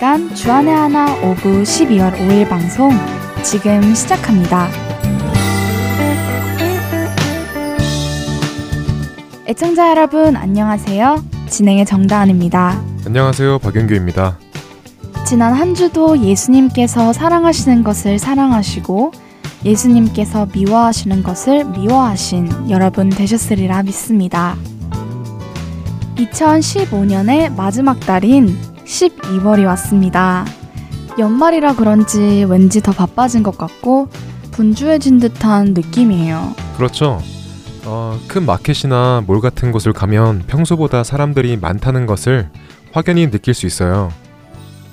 시간 주 안의 하나 오브 12월 5일 방송 지금 시작합니다. 애청자 여러분 안녕하세요. 진행의 정다은입니다. 안녕하세요. 박영규입니다. 지난 한 주도 예수님께서 사랑하시는 것을 사랑하시고 예수님께서 미워하시는 것을 미워하신 여러분 되셨으리라 믿습니다. 2015년의 마지막 달인 12월이 왔습니다. 연말이라 그런지 왠지 더 바빠진 것 같고 분주해진 듯한 느낌이에요. 그렇죠. 어, 큰 마켓이나 몰 같은 곳을 가면 평소보다 사람들이 많다는 것을 확연히 느낄 수 있어요.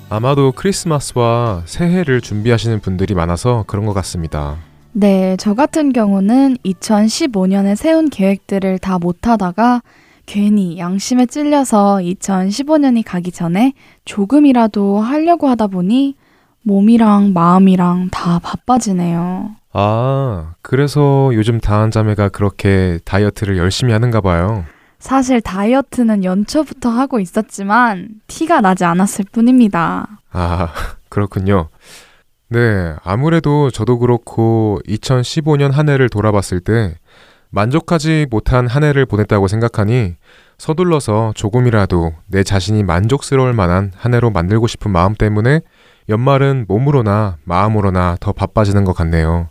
아마도 크리스마스와 새해를 준비하시는 분들이 많아서 그런 것 같습니다. 네, 저 같은 경우는 2015년에 세운 계획들을 다 못하다가 괜히 양심에 찔려서 2015년이 가기 전에 조금이라도 하려고 하다 보니 몸이랑 마음이랑 다 바빠지네요. 아, 그래서 요즘 다한 자매가 그렇게 다이어트를 열심히 하는가 봐요. 사실 다이어트는 연초부터 하고 있었지만 티가 나지 않았을 뿐입니다. 아, 그렇군요. 네, 아무래도 저도 그렇고 2015년 한 해를 돌아봤을 때 만족하지 못한 한 해를 보냈다고 생각하니 서둘러서 조금이라도 내 자신이 만족스러울 만한 한 해로 만들고 싶은 마음 때문에 연말은 몸으로나 마음으로나 더 바빠지는 것 같네요.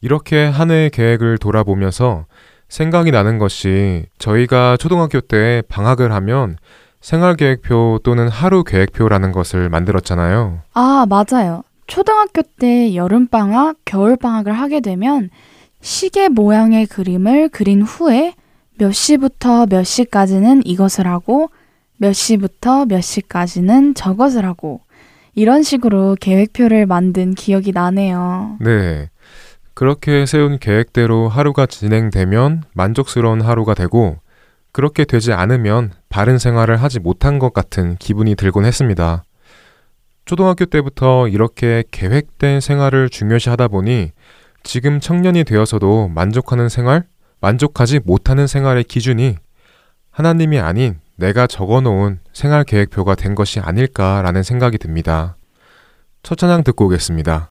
이렇게 한 해의 계획을 돌아보면서 생각이 나는 것이 저희가 초등학교 때 방학을 하면 생활 계획표 또는 하루 계획표라는 것을 만들었잖아요. 아, 맞아요. 초등학교 때 여름방학, 겨울방학을 하게 되면 시계 모양의 그림을 그린 후에 몇 시부터 몇 시까지는 이것을 하고 몇 시부터 몇 시까지는 저것을 하고 이런 식으로 계획표를 만든 기억이 나네요. 네. 그렇게 세운 계획대로 하루가 진행되면 만족스러운 하루가 되고 그렇게 되지 않으면 바른 생활을 하지 못한 것 같은 기분이 들곤 했습니다. 초등학교 때부터 이렇게 계획된 생활을 중요시 하다 보니 지금 청년이 되어서도 만족하는 생활, 만족하지 못하는 생활의 기준이 하나님이 아닌 내가 적어 놓은 생활 계획표가 된 것이 아닐까라는 생각이 듭니다. 첫 찬양 듣고 오겠습니다.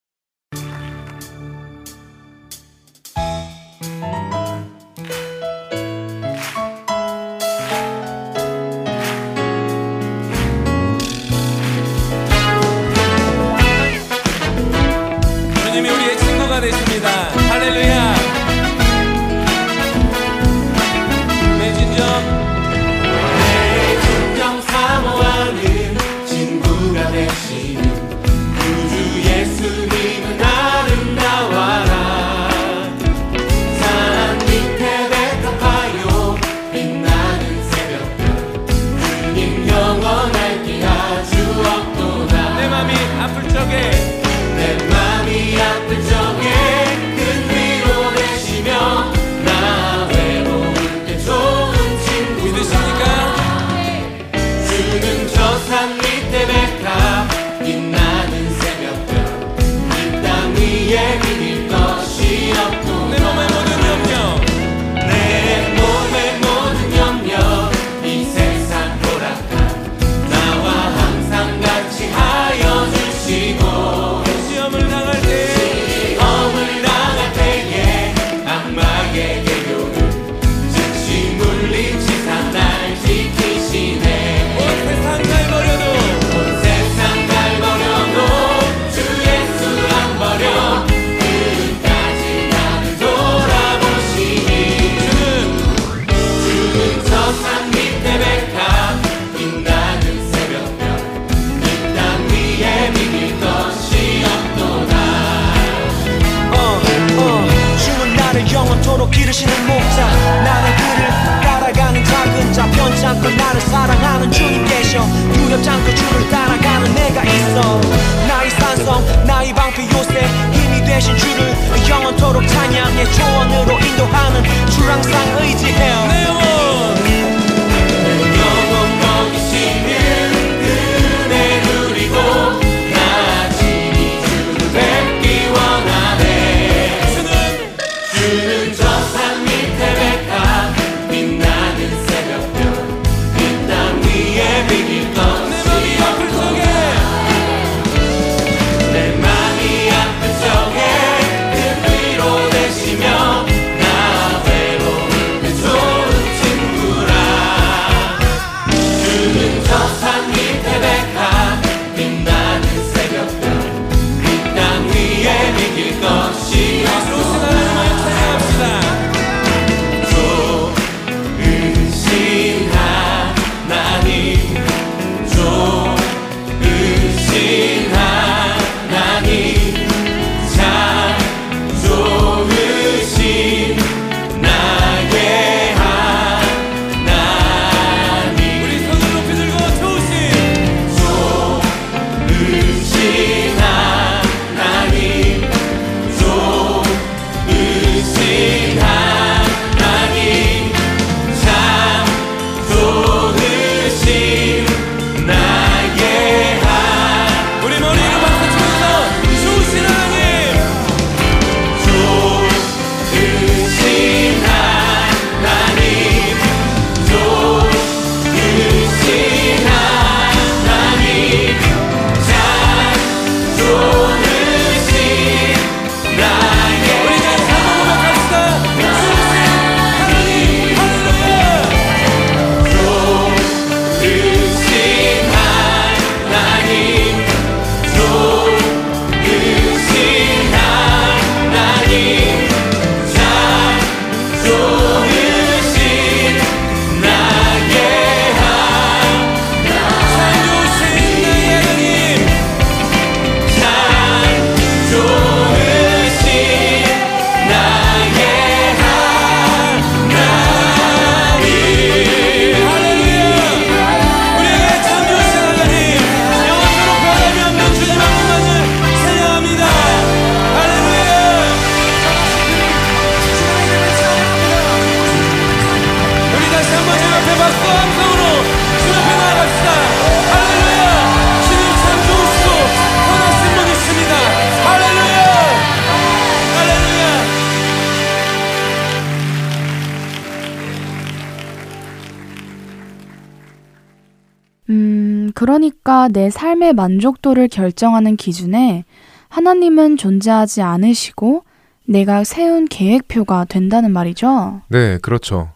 내 삶의 만족도를 결정하는 기준에 하나님은 존재하지 않으시고 내가 세운 계획표가 된다는 말이죠. 네, 그렇죠.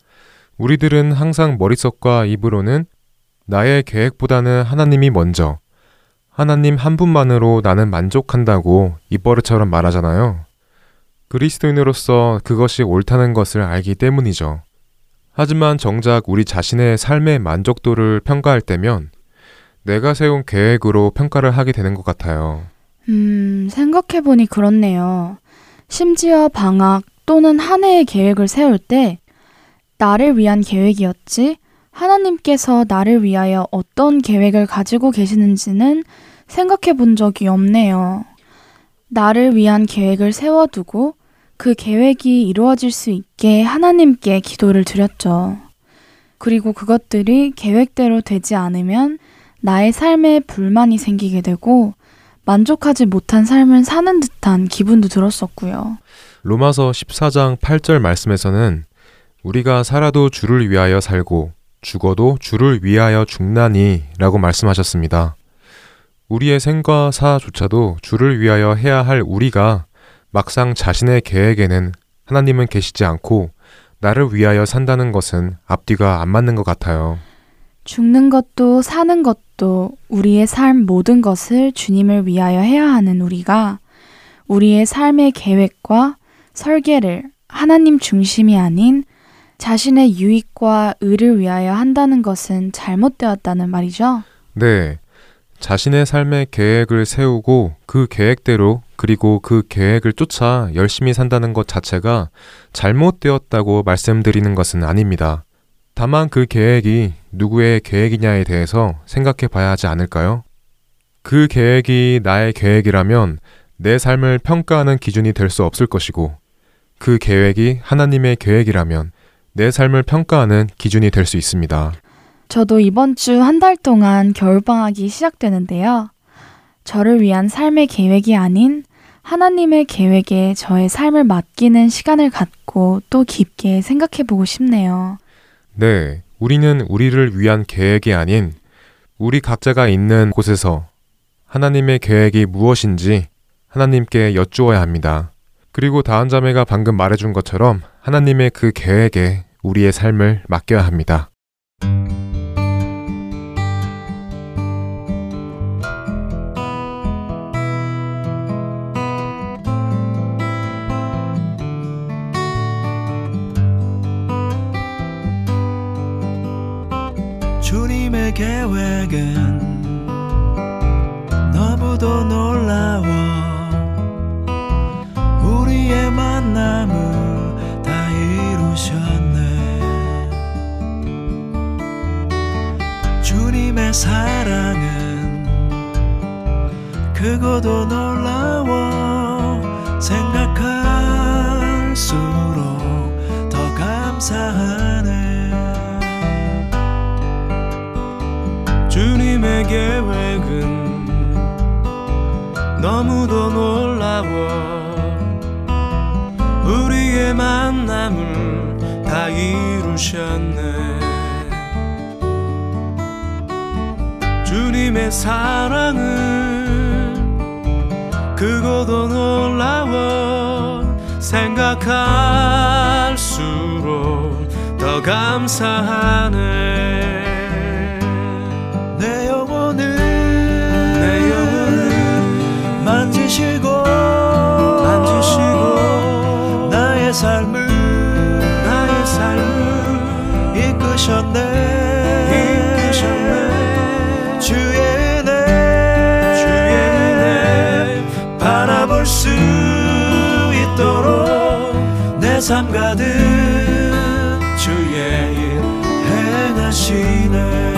우리들은 항상 머릿속과 입으로는 나의 계획보다는 하나님이 먼저, 하나님 한 분만으로 나는 만족한다고 입버릇처럼 말하잖아요. 그리스도인으로서 그것이 옳다는 것을 알기 때문이죠. 하지만 정작 우리 자신의 삶의 만족도를 평가할 때면 내가 세운 계획으로 평가를 하게 되는 것 같아요. 음, 생각해보니 그렇네요. 심지어 방학 또는 한 해의 계획을 세울 때 나를 위한 계획이었지 하나님께서 나를 위하여 어떤 계획을 가지고 계시는지는 생각해 본 적이 없네요. 나를 위한 계획을 세워두고 그 계획이 이루어질 수 있게 하나님께 기도를 드렸죠. 그리고 그것들이 계획대로 되지 않으면 나의 삶에 불만이 생기게 되고 만족하지 못한 삶을 사는 듯한 기분도 들었었고요. 로마서 14장 8절 말씀에서는 우리가 살아도 주를 위하여 살고 죽어도 주를 위하여 죽나니 라고 말씀하셨습니다. 우리의 생과 사조차도 주를 위하여 해야 할 우리가 막상 자신의 계획에는 하나님은 계시지 않고 나를 위하여 산다는 것은 앞뒤가 안 맞는 것 같아요. 죽는 것도 사는 것도 우리의 삶 모든 것을 주님을 위하여 해야 하는 우리가 우리의 삶의 계획과 설계를 하나님 중심이 아닌 자신의 유익과 의를 위하여 한다는 것은 잘못되었다는 말이죠. 네. 자신의 삶의 계획을 세우고 그 계획대로 그리고 그 계획을 쫓아 열심히 산다는 것 자체가 잘못되었다고 말씀드리는 것은 아닙니다. 다만 그 계획이 누구의 계획이냐에 대해서 생각해 봐야 하지 않을까요? 그 계획이 나의 계획이라면 내 삶을 평가하는 기준이 될 수 없을 것이고 그 계획이 하나님의 계획이라면 내 삶을 평가하는 기준이 될 수 있습니다. 저도 이번 주 한 달 동안 겨울방학이 시작되는데요. 저를 위한 삶의 계획이 아닌 하나님의 계획에 저의 삶을 맡기는 시간을 갖고 또 깊게 생각해 보고 싶네요. 네, 우리는 우리를 위한 계획이 아닌 우리 각자가 있는 곳에서 하나님의 계획이 무엇인지 하나님께 여쭈어야 합니다. 그리고 다은 자매가 방금 말해준 것처럼 하나님의 그 계획에 우리의 삶을 맡겨야 합니다. 계획은 너무도 놀라워. 우리의 만남을 다 이루셨네. 주님의 사랑은 그거도 놀라워. 생각할수록 더 감사하네 주님의 계획은 너무도 놀라워. 우리의 만남을 다 이루셨네. 주님의 사랑은 그거도 놀라워 생각할수록 더 감사하네 만지시고 만지시고 나의 삶을 나의 삶을 이끄셨네. 이끄셨네. 주의 은혜 주의 은혜 바라볼 수 있도록 내 삶 가득 주의 일 행하시네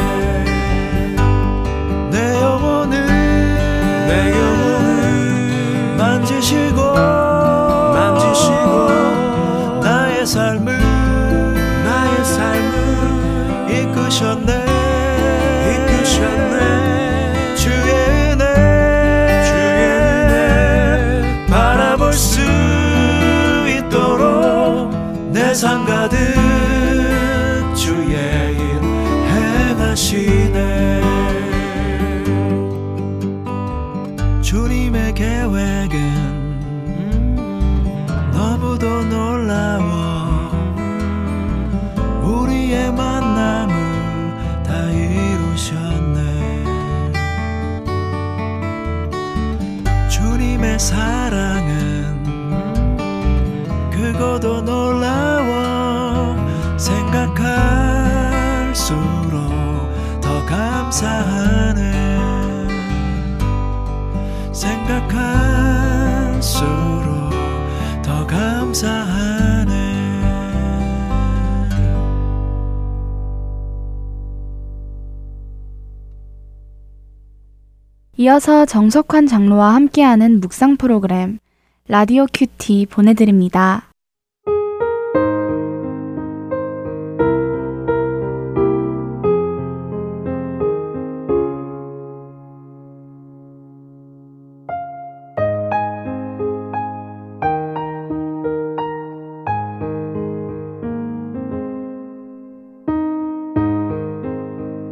이어서 정석환 장로와 함께하는 묵상 프로그램 라디오 큐티 보내드립니다.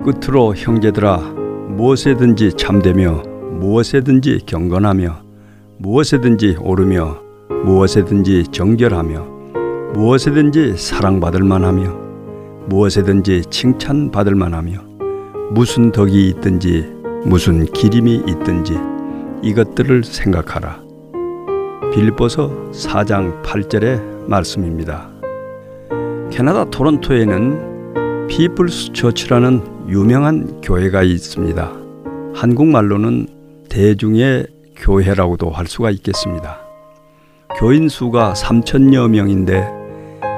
끝으로 형제들아 무엇에든지 참되며 무엇에든지 경건하며 무엇에든지 오르며 무엇에든지 정결하며 무엇에든지 사랑받을 만하며 무엇에든지 칭찬받을 만하며 무슨 덕이 있든지 무슨 기림이 있든지 이것들을 생각하라. 빌보서 4장 8절의 말씀입니다. 캐나다 토론토에는 피플스 처치라는 유명한 교회가 있습니다. 한국말로는 대중의 교회라고도 할 수가 있겠습니다. 교인 수가 3천여 명인데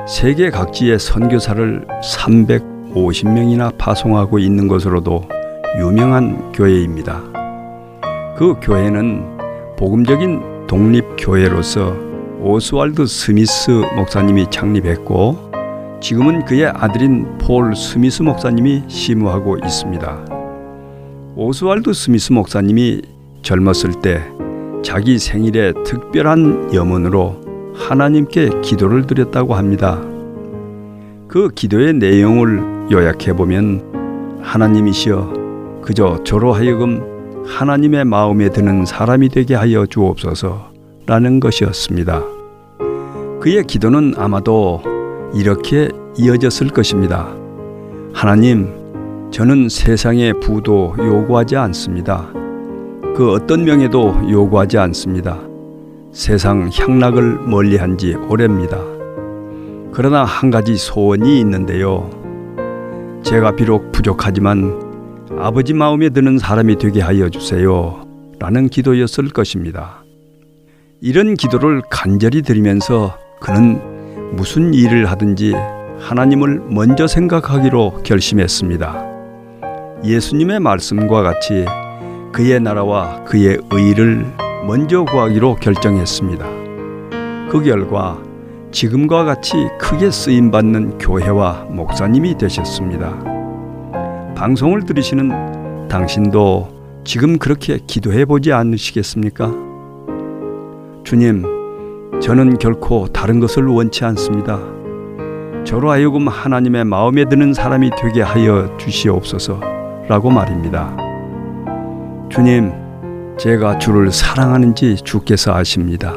세계 각지의 선교사를 350명이나 파송하고 있는 것으로도 유명한 교회입니다. 그 교회는 복음적인 독립교회로서 오스왈드 스미스 목사님이 창립했고 지금은 그의 아들인 폴 스미스 목사님이 시무하고 있습니다. 오스왈드 스미스 목사님이 젊었을 때 자기 생일에 특별한 염원으로 하나님께 기도를 드렸다고 합니다. 그 기도의 내용을 요약해 보면 하나님이시여 그저 저로 하여금 하나님의 마음에 드는 사람이 되게 하여 주옵소서라는 것이었습니다. 그의 기도는 아마도 이렇게 이어졌을 것입니다. 하나님, 저는 세상의 부도 요구하지 않습니다. 그 어떤 명예도 요구하지 않습니다. 세상 향락을 멀리한 지 오래입니다. 그러나 한 가지 소원이 있는데요. 제가 비록 부족하지만 아버지 마음에 드는 사람이 되게 하여 주세요. 라는 기도였을 것입니다. 이런 기도를 간절히 드리면서 그는 무슨 일을 하든지 하나님을 먼저 생각하기로 결심했습니다. 예수님의 말씀과 같이 그의 나라와 그의 의를 먼저 구하기로 결정했습니다. 그 결과 지금과 같이 크게 쓰임 받는 교회와 목사님이 되셨습니다. 방송을 들으시는 당신도 지금 그렇게 기도해 보지 않으시겠습니까? 주님, 저는 결코 다른 것을 원치 않습니다. 저로 하여금 하나님의 마음에 드는 사람이 되게 하여 주시옵소서 라고 말입니다. 주님, 제가 주를 사랑하는지 주께서 아십니다.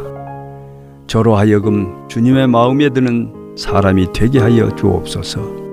저로 하여금 주님의 마음에 드는 사람이 되게 하여 주옵소서.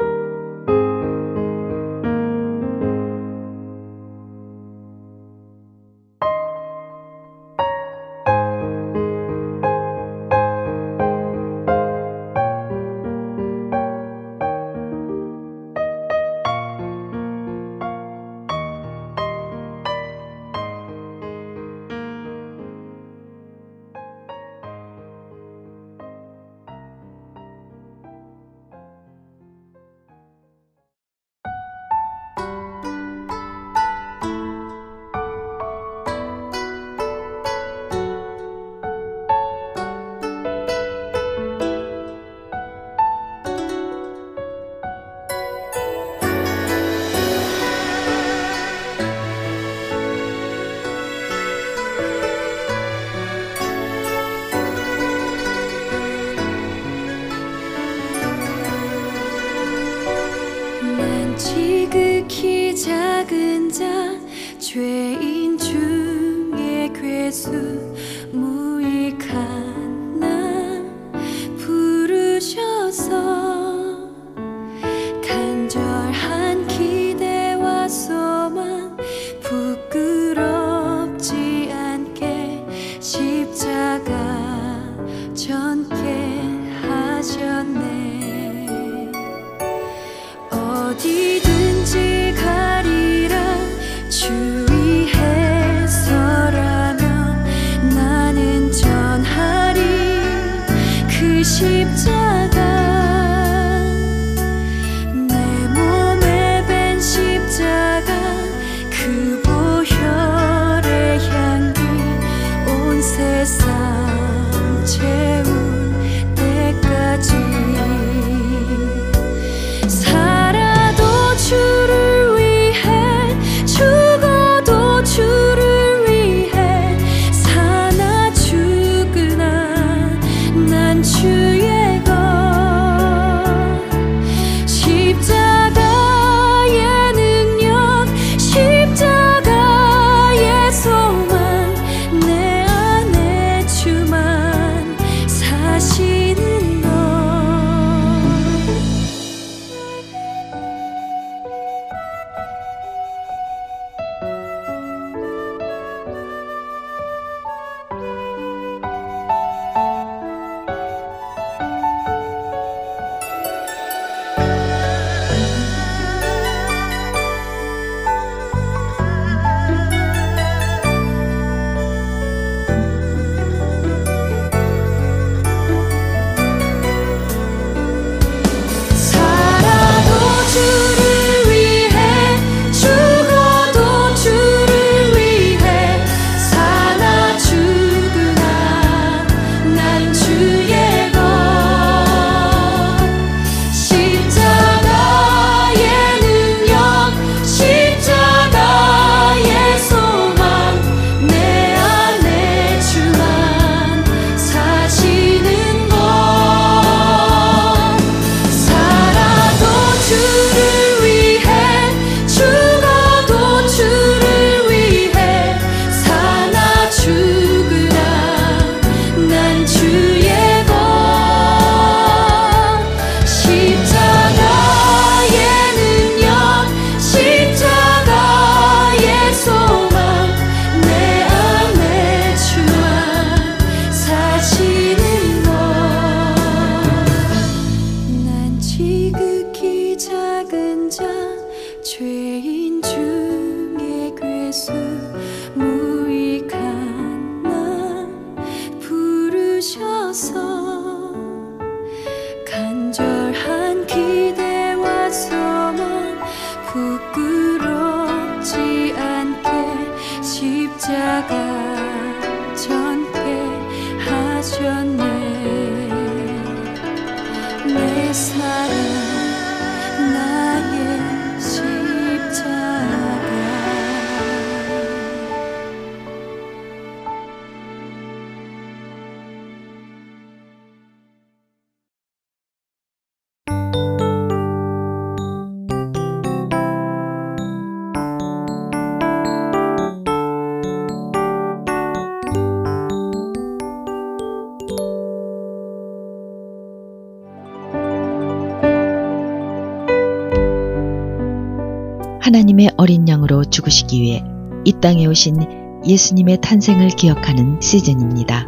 양으로 죽으시기 위해 이 땅에 오신 예수님의 탄생을 기억하는 시즌입니다.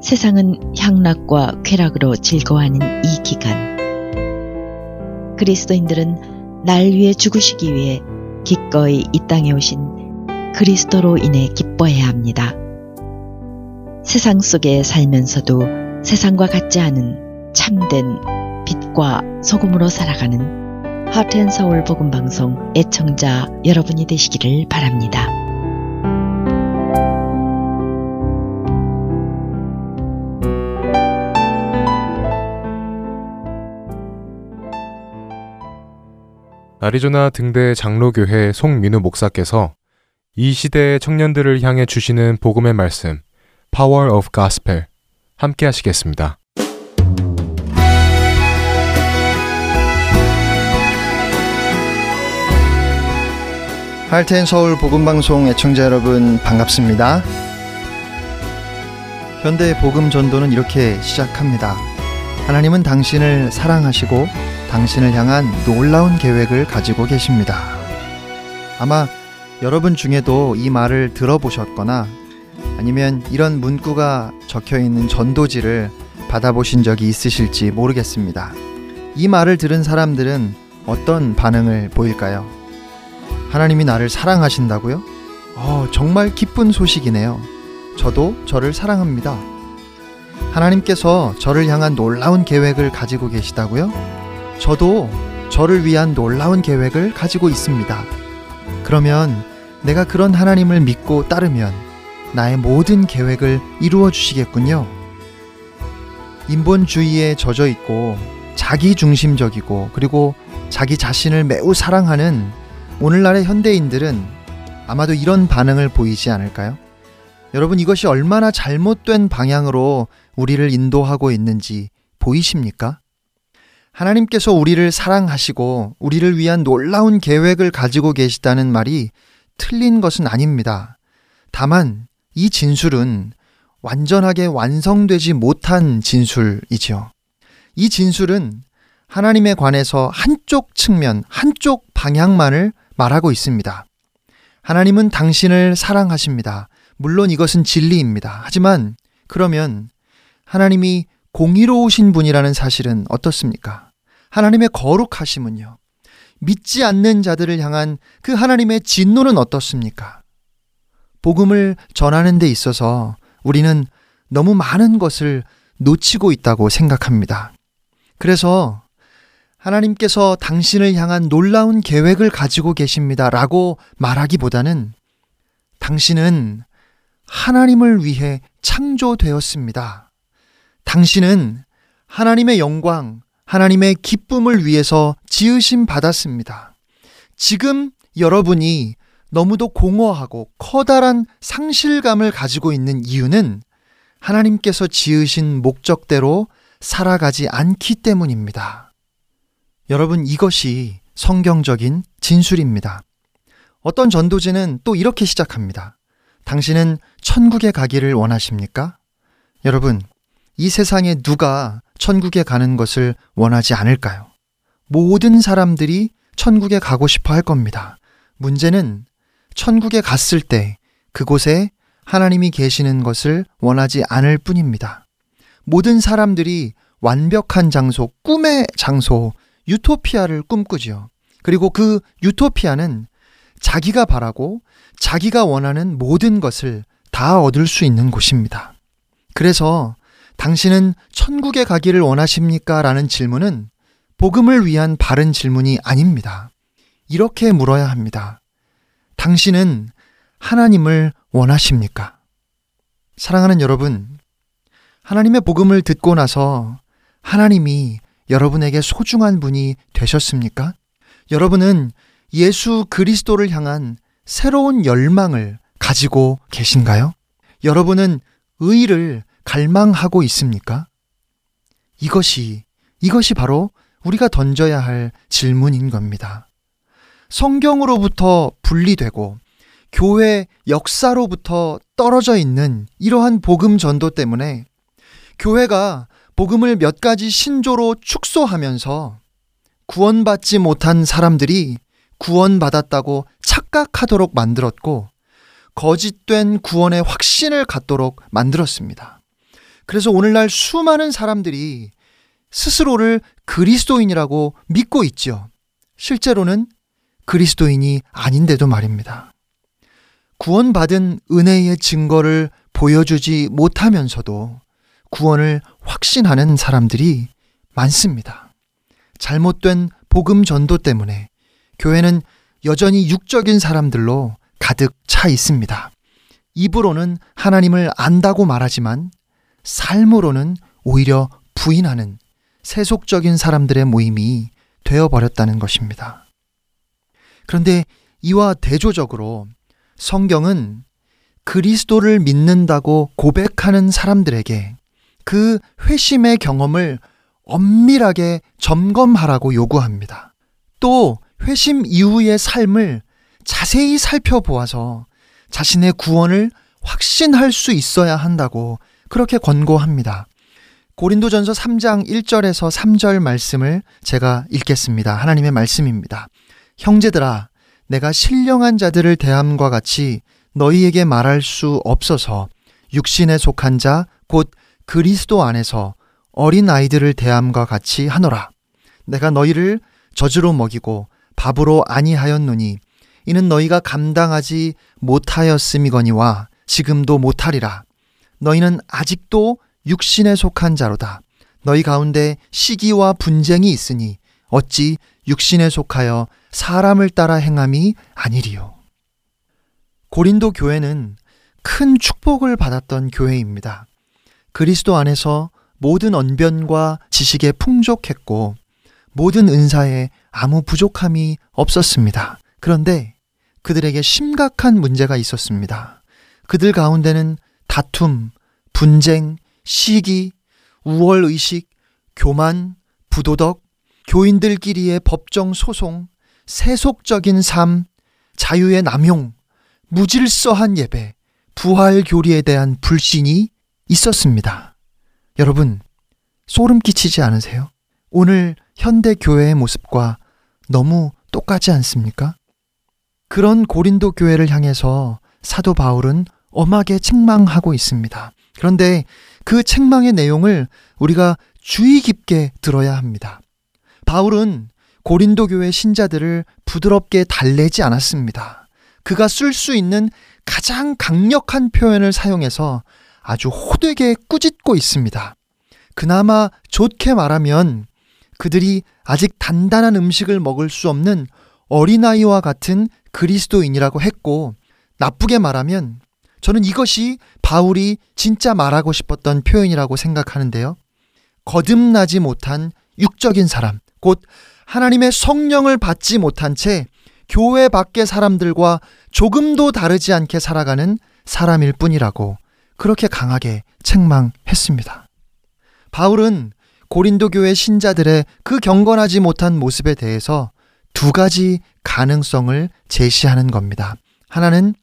세상은 향락과 쾌락으로 즐거워하는 이 기간. 그리스도인들은 날 위해 죽으시기 위해 기꺼이 이 땅에 오신 그리스도로 인해 기뻐해야 합니다. 세상 속에 살면서도 세상과 같지 않은 참된 빛과 소금으로 살아가는 하트앤서울 복음방송 애청자 여러분이 되시기를 바랍니다. 아리조나 등대 장로교회 송민우 목사께서 이 시대의 청년들을 향해 주시는 복음의 말씀 Power of Gospel 함께 하시겠습니다. 할텐 서울 복음방송 애청자 여러분 반갑습니다. 현대 복음 전도는 이렇게 시작합니다. 하나님은 당신을 사랑하시고 당신을 향한 놀라운 계획을 가지고 계십니다. 아마 여러분 중에도 이 말을 들어보셨거나 아니면 이런 문구가 적혀 있는 전도지를 받아보신 적이 있으실지 모르겠습니다. 이 말을 들은 사람들은 어떤 반응을 보일까요? 하나님이 나를 사랑하신다고요? 어, 정말 기쁜 소식이네요. 저도 저를 사랑합니다. 하나님께서 저를 향한 놀라운 계획을 가지고 계시다고요? 저도 저를 위한 놀라운 계획을 가지고 있습니다. 그러면 내가 그런 하나님을 믿고 따르면 나의 모든 계획을 이루어 주시겠군요. 인본주의에 젖어 있고 자기 중심적이고 그리고 자기 자신을 매우 사랑하는 오늘날의 현대인들은 아마도 이런 반응을 보이지 않을까요? 여러분 이것이 얼마나 잘못된 방향으로 우리를 인도하고 있는지 보이십니까? 하나님께서 우리를 사랑하시고 우리를 위한 놀라운 계획을 가지고 계시다는 말이 틀린 것은 아닙니다. 다만 이 진술은 완전하게 완성되지 못한 진술이지요. 이 진술은 하나님에 관해서 한쪽 측면, 한쪽 방향만을 말하고 있습니다. 하나님은 당신을 사랑하십니다. 물론 이것은 진리입니다. 하지만 그러면 하나님이 공의로우신 분이라는 사실은 어떻습니까? 하나님의 거룩하심은요. 믿지 않는 자들을 향한 그 하나님의 진노는 어떻습니까? 복음을 전하는 데 있어서 우리는 너무 많은 것을 놓치고 있다고 생각합니다. 그래서 하나님께서 당신을 향한 놀라운 계획을 가지고 계십니다. 라고 말하기보다는 당신은 하나님을 위해 창조되었습니다. 당신은 하나님의 영광, 하나님의 기쁨을 위해서 지으심 받았습니다. 지금 여러분이 너무도 공허하고 커다란 상실감을 가지고 있는 이유는 하나님께서 지으신 목적대로 살아가지 않기 때문입니다. 여러분, 이것이 성경적인 진술입니다. 어떤 전도지는 또 이렇게 시작합니다. 당신은 천국에 가기를 원하십니까? 여러분, 이 세상에 누가 천국에 가는 것을 원하지 않을까요? 모든 사람들이 천국에 가고 싶어 할 겁니다. 문제는 천국에 갔을 때 그곳에 하나님이 계시는 것을 원하지 않을 뿐입니다. 모든 사람들이 완벽한 장소, 꿈의 장소, 유토피아를 꿈꾸지요. 그리고 그 유토피아는 자기가 바라고 자기가 원하는 모든 것을 다 얻을 수 있는 곳입니다. 그래서 당신은 천국에 가기를 원하십니까? 라는 질문은 복음을 위한 바른 질문이 아닙니다. 이렇게 물어야 합니다. 당신은 하나님을 원하십니까? 사랑하는 여러분, 하나님의 복음을 듣고 나서 하나님이 여러분에게 소중한 분이 되셨습니까? 여러분은 예수 그리스도를 향한 새로운 열망을 가지고 계신가요? 여러분은 의를 갈망하고 있습니까? 이것이, 이것이 바로 우리가 던져야 할 질문인 겁니다. 성경으로부터 분리되고 교회 역사로부터 떨어져 있는 이러한 복음 전도 때문에 교회가 복음을 몇 가지 신조로 축소하면서 구원받지 못한 사람들이 구원받았다고 착각하도록 만들었고 거짓된 구원의 확신을 갖도록 만들었습니다. 그래서 오늘날 수많은 사람들이 스스로를 그리스도인이라고 믿고 있죠. 실제로는 그리스도인이 아닌데도 말입니다. 구원받은 은혜의 증거를 보여주지 못하면서도 구원을 확신하는 사람들이 많습니다. 잘못된 복음 전도 때문에 교회는 여전히 육적인 사람들로 가득 차 있습니다. 입으로는 하나님을 안다고 말하지만 삶으로는 오히려 부인하는 세속적인 사람들의 모임이 되어버렸다는 것입니다. 그런데 이와 대조적으로 성경은 그리스도를 믿는다고 고백하는 사람들에게 그 회심의 경험을 엄밀하게 점검하라고 요구합니다. 또 회심 이후의 삶을 자세히 살펴보아서 자신의 구원을 확신할 수 있어야 한다고 그렇게 권고합니다. 고린도전서 3장 1절에서 3절 말씀을 제가 읽겠습니다. 하나님의 말씀입니다. 형제들아, 내가 신령한 자들을 대함과 같이 너희에게 말할 수 없어서 육신에 속한 자 곧 그리스도 안에서 어린 아이들을 대함과 같이 하노라. 내가 너희를 젖으로 먹이고 밥으로 아니하였노니 이는 너희가 감당하지 못하였음이거니와 지금도 못하리라. 너희는 아직도 육신에 속한 자로다. 너희 가운데 시기와 분쟁이 있으니 어찌 육신에 속하여 사람을 따라 행함이 아니리요. 고린도 교회는 큰 축복을 받았던 교회입니다. 그리스도 안에서 모든 언변과 지식에 풍족했고 모든 은사에 아무 부족함이 없었습니다. 그런데 그들에게 심각한 문제가 있었습니다. 그들 가운데는 다툼, 분쟁, 시기, 우월의식, 교만, 부도덕, 교인들끼리의 법정 소송, 세속적인 삶, 자유의 남용, 무질서한 예배, 부활 교리에 대한 불신이 있었습니다. 여러분, 소름 끼치지 않으세요? 오늘 현대 교회의 모습과 너무 똑같지 않습니까? 그런 고린도 교회를 향해서 사도 바울은 엄하게 책망하고 있습니다. 그런데 그 책망의 내용을 우리가 주의 깊게 들어야 합니다. 바울은 고린도 교회 신자들을 부드럽게 달래지 않았습니다. 그가 쓸 수 있는 가장 강력한 표현을 사용해서 아주 호되게 꾸짖고 있습니다. 그나마 좋게 말하면 그들이 아직 단단한 음식을 먹을 수 없는 어린아이와 같은 그리스도인이라고 했고, 나쁘게 말하면 저는 이것이 바울이 진짜 말하고 싶었던 표현이라고 생각하는데요. 거듭나지 못한 육적인 사람, 곧 하나님의 성령을 받지 못한 채 교회 밖의 사람들과 조금도 다르지 않게 살아가는 사람일 뿐이라고 그렇게 강하게 책망했습니다. 바울은 고린도 교회 신자들의 그 경건하지 못한 모습에 대해서 두 가지 가능성을 제시하는 겁니다. 하나는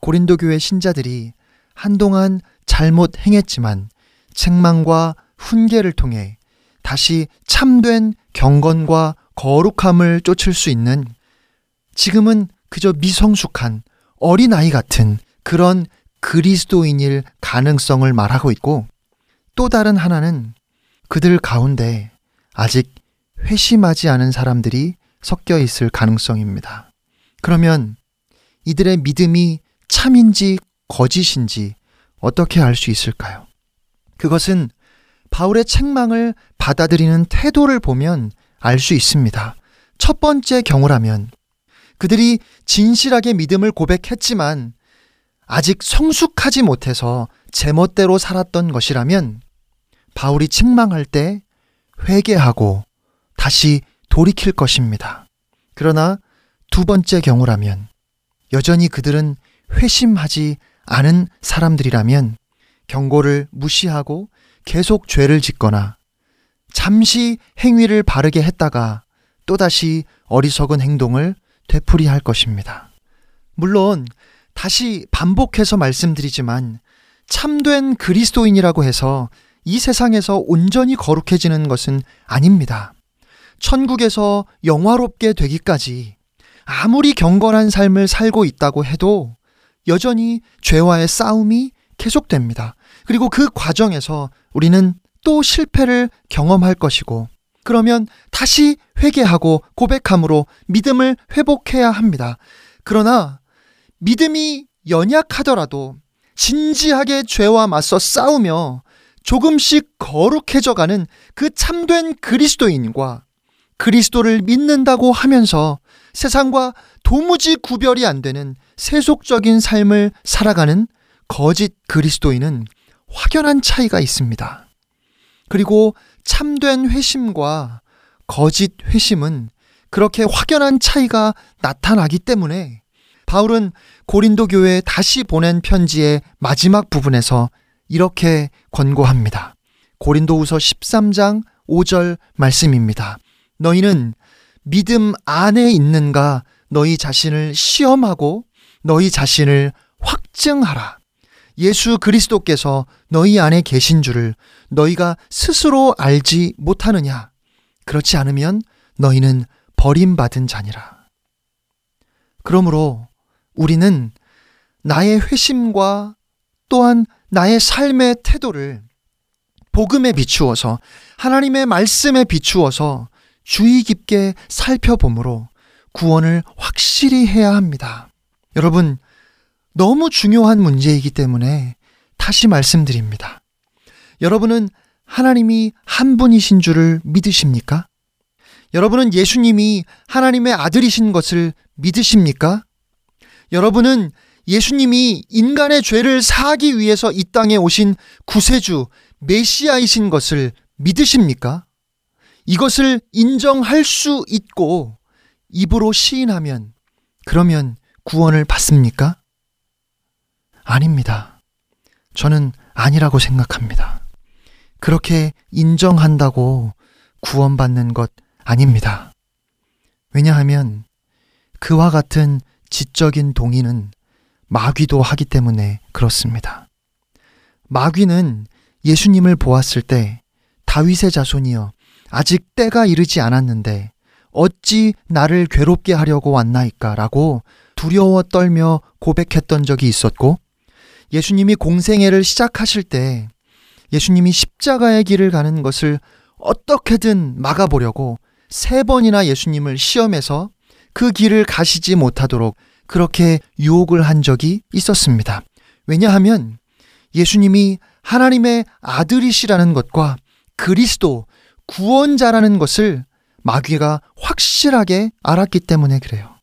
고린도 교회 신자들이 한동안 잘못 행했지만 책망과 훈계를 통해 다시 참된 경건과 거룩함을 쫓을 수 있는 지금은 그저 미성숙한 어린아이 같은 그런 그리스도인일 가능성을 말하고 있고 또 다른 하나는 그들 가운데 아직 회심하지 않은 사람들이 섞여 있을 가능성입니다. 그러면 이들의 믿음이 참인지 거짓인지 어떻게 알 수 있을까요? 그것은 바울의 책망을 받아들이는 태도를 보면 알 수 있습니다. 첫 번째 경우라면 그들이 진실하게 믿음을 고백했지만 아직 성숙하지 못해서 제멋대로 살았던 것이라면 바울이 책망할 때 회개하고 다시 돌이킬 것입니다. 그러나 두 번째 경우라면 여전히 그들은 회심하지 않은 사람들이라면 경고를 무시하고 계속 죄를 짓거나 잠시 행위를 바르게 했다가 또다시 어리석은 행동을 되풀이할 것입니다. 물론 다시 반복해서 말씀드리지만 참된 그리스도인이라고 해서 이 세상에서 온전히 거룩해지는 것은 아닙니다. 천국에서 영화롭게 되기까지 아무리 경건한 삶을 살고 있다고 해도 여전히 죄와의 싸움이 계속됩니다. 그리고 그 과정에서 우리는 또 실패를 경험할 것이고, 그러면 다시 회개하고 고백함으로 믿음을 회복해야 합니다. 그러나 믿음이 연약하더라도 진지하게 죄와 맞서 싸우며 조금씩 거룩해져 가는 그 참된 그리스도인과 그리스도를 믿는다고 하면서 세상과 도무지 구별이 안 되는 세속적인 삶을 살아가는 거짓 그리스도인은 확연한 차이가 있습니다. 그리고 참된 회심과 거짓 회심은 그렇게 확연한 차이가 나타나기 때문에 바울은 고린도 교회에 다시 보낸 편지의 마지막 부분에서 이렇게 권고합니다. 고린도후서 13장 5절 말씀입니다. 너희는 믿음 안에 있는가 너희 자신을 시험하고 너희 자신을 확증하라. 예수 그리스도께서 너희 안에 계신 줄을 너희가 스스로 알지 못하느냐? 그렇지 않으면 너희는 버림받은 자니라. 그러므로 우리는 나의 회심과 또한 나의 삶의 태도를 복음에 비추어서 하나님의 말씀에 비추어서 주의 깊게 살펴보므로 구원을 확실히 해야 합니다. 여러분, 너무 중요한 문제이기 때문에 다시 말씀드립니다. 여러분은 하나님이 한 분이신 줄을 믿으십니까? 여러분은 예수님이 하나님의 아들이신 것을 믿으십니까? 여러분은 예수님이 인간의 죄를 사하기 위해서 이 땅에 오신 구세주, 메시아이신 것을 믿으십니까? 이것을 인정할 수 있고 입으로 시인하면 그러면 구원을 받습니까? 아닙니다. 저는 아니라고 생각합니다. 그렇게 인정한다고 구원받는 것 아닙니다. 왜냐하면 그와 같은 지적인 동의는 마귀도 하기 때문에 그렇습니다. 마귀는 예수님을 보았을 때 다윗의 자손이여 아직 때가 이르지 않았는데 어찌 나를 괴롭게 하려고 왔나이까 라고 두려워 떨며 고백했던 적이 있었고 예수님이 공생애를 시작하실 때 예수님이 십자가의 길을 가는 것을 어떻게든 막아보려고 세 번이나 예수님을 시험해서 그 길을 가시지 못하도록 그렇게 유혹을 한 적이 있었습니다. 왜냐하면 예수님이 하나님의 아들이시라는 것과 그리스도 구원자라는 것을 마귀가 확실하게 알았기 때문에 그래요.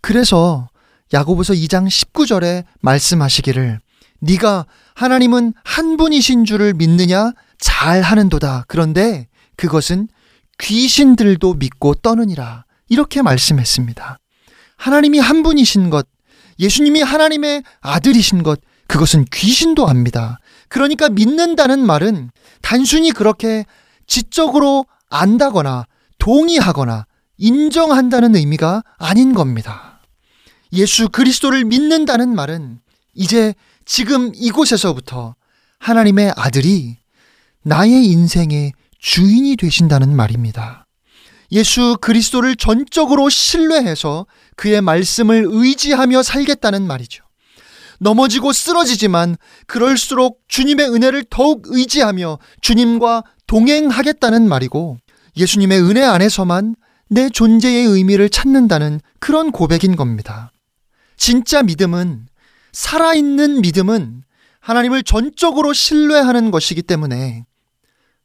그래서 야고보서 2장 19절에 말씀하시기를 네가 하나님은 한 분이신 줄을 믿느냐 잘 하는도다. 그런데 그것은 귀신들도 믿고 떠느니라. 이렇게 말씀했습니다. 하나님이 한 분이신 것, 예수님이 하나님의 아들이신 것, 그것은 귀신도 압니다. 그러니까 믿는다는 말은 단순히 그렇게 지적으로 안다거나 동의하거나 인정한다는 의미가 아닌 겁니다. 예수 그리스도를 믿는다는 말은 이제 지금 이곳에서부터 하나님의 아들이 나의 인생의 주인이 되신다는 말입니다. 예수 그리스도를 전적으로 신뢰해서 그의 말씀을 의지하며 살겠다는 말이죠. 넘어지고 쓰러지지만 그럴수록 주님의 은혜를 더욱 의지하며 주님과 동행하겠다는 말이고 예수님의 은혜 안에서만 내 존재의 의미를 찾는다는 그런 고백인 겁니다. 진짜 믿음은 살아있는 믿음은 하나님을 전적으로 신뢰하는 것이기 때문에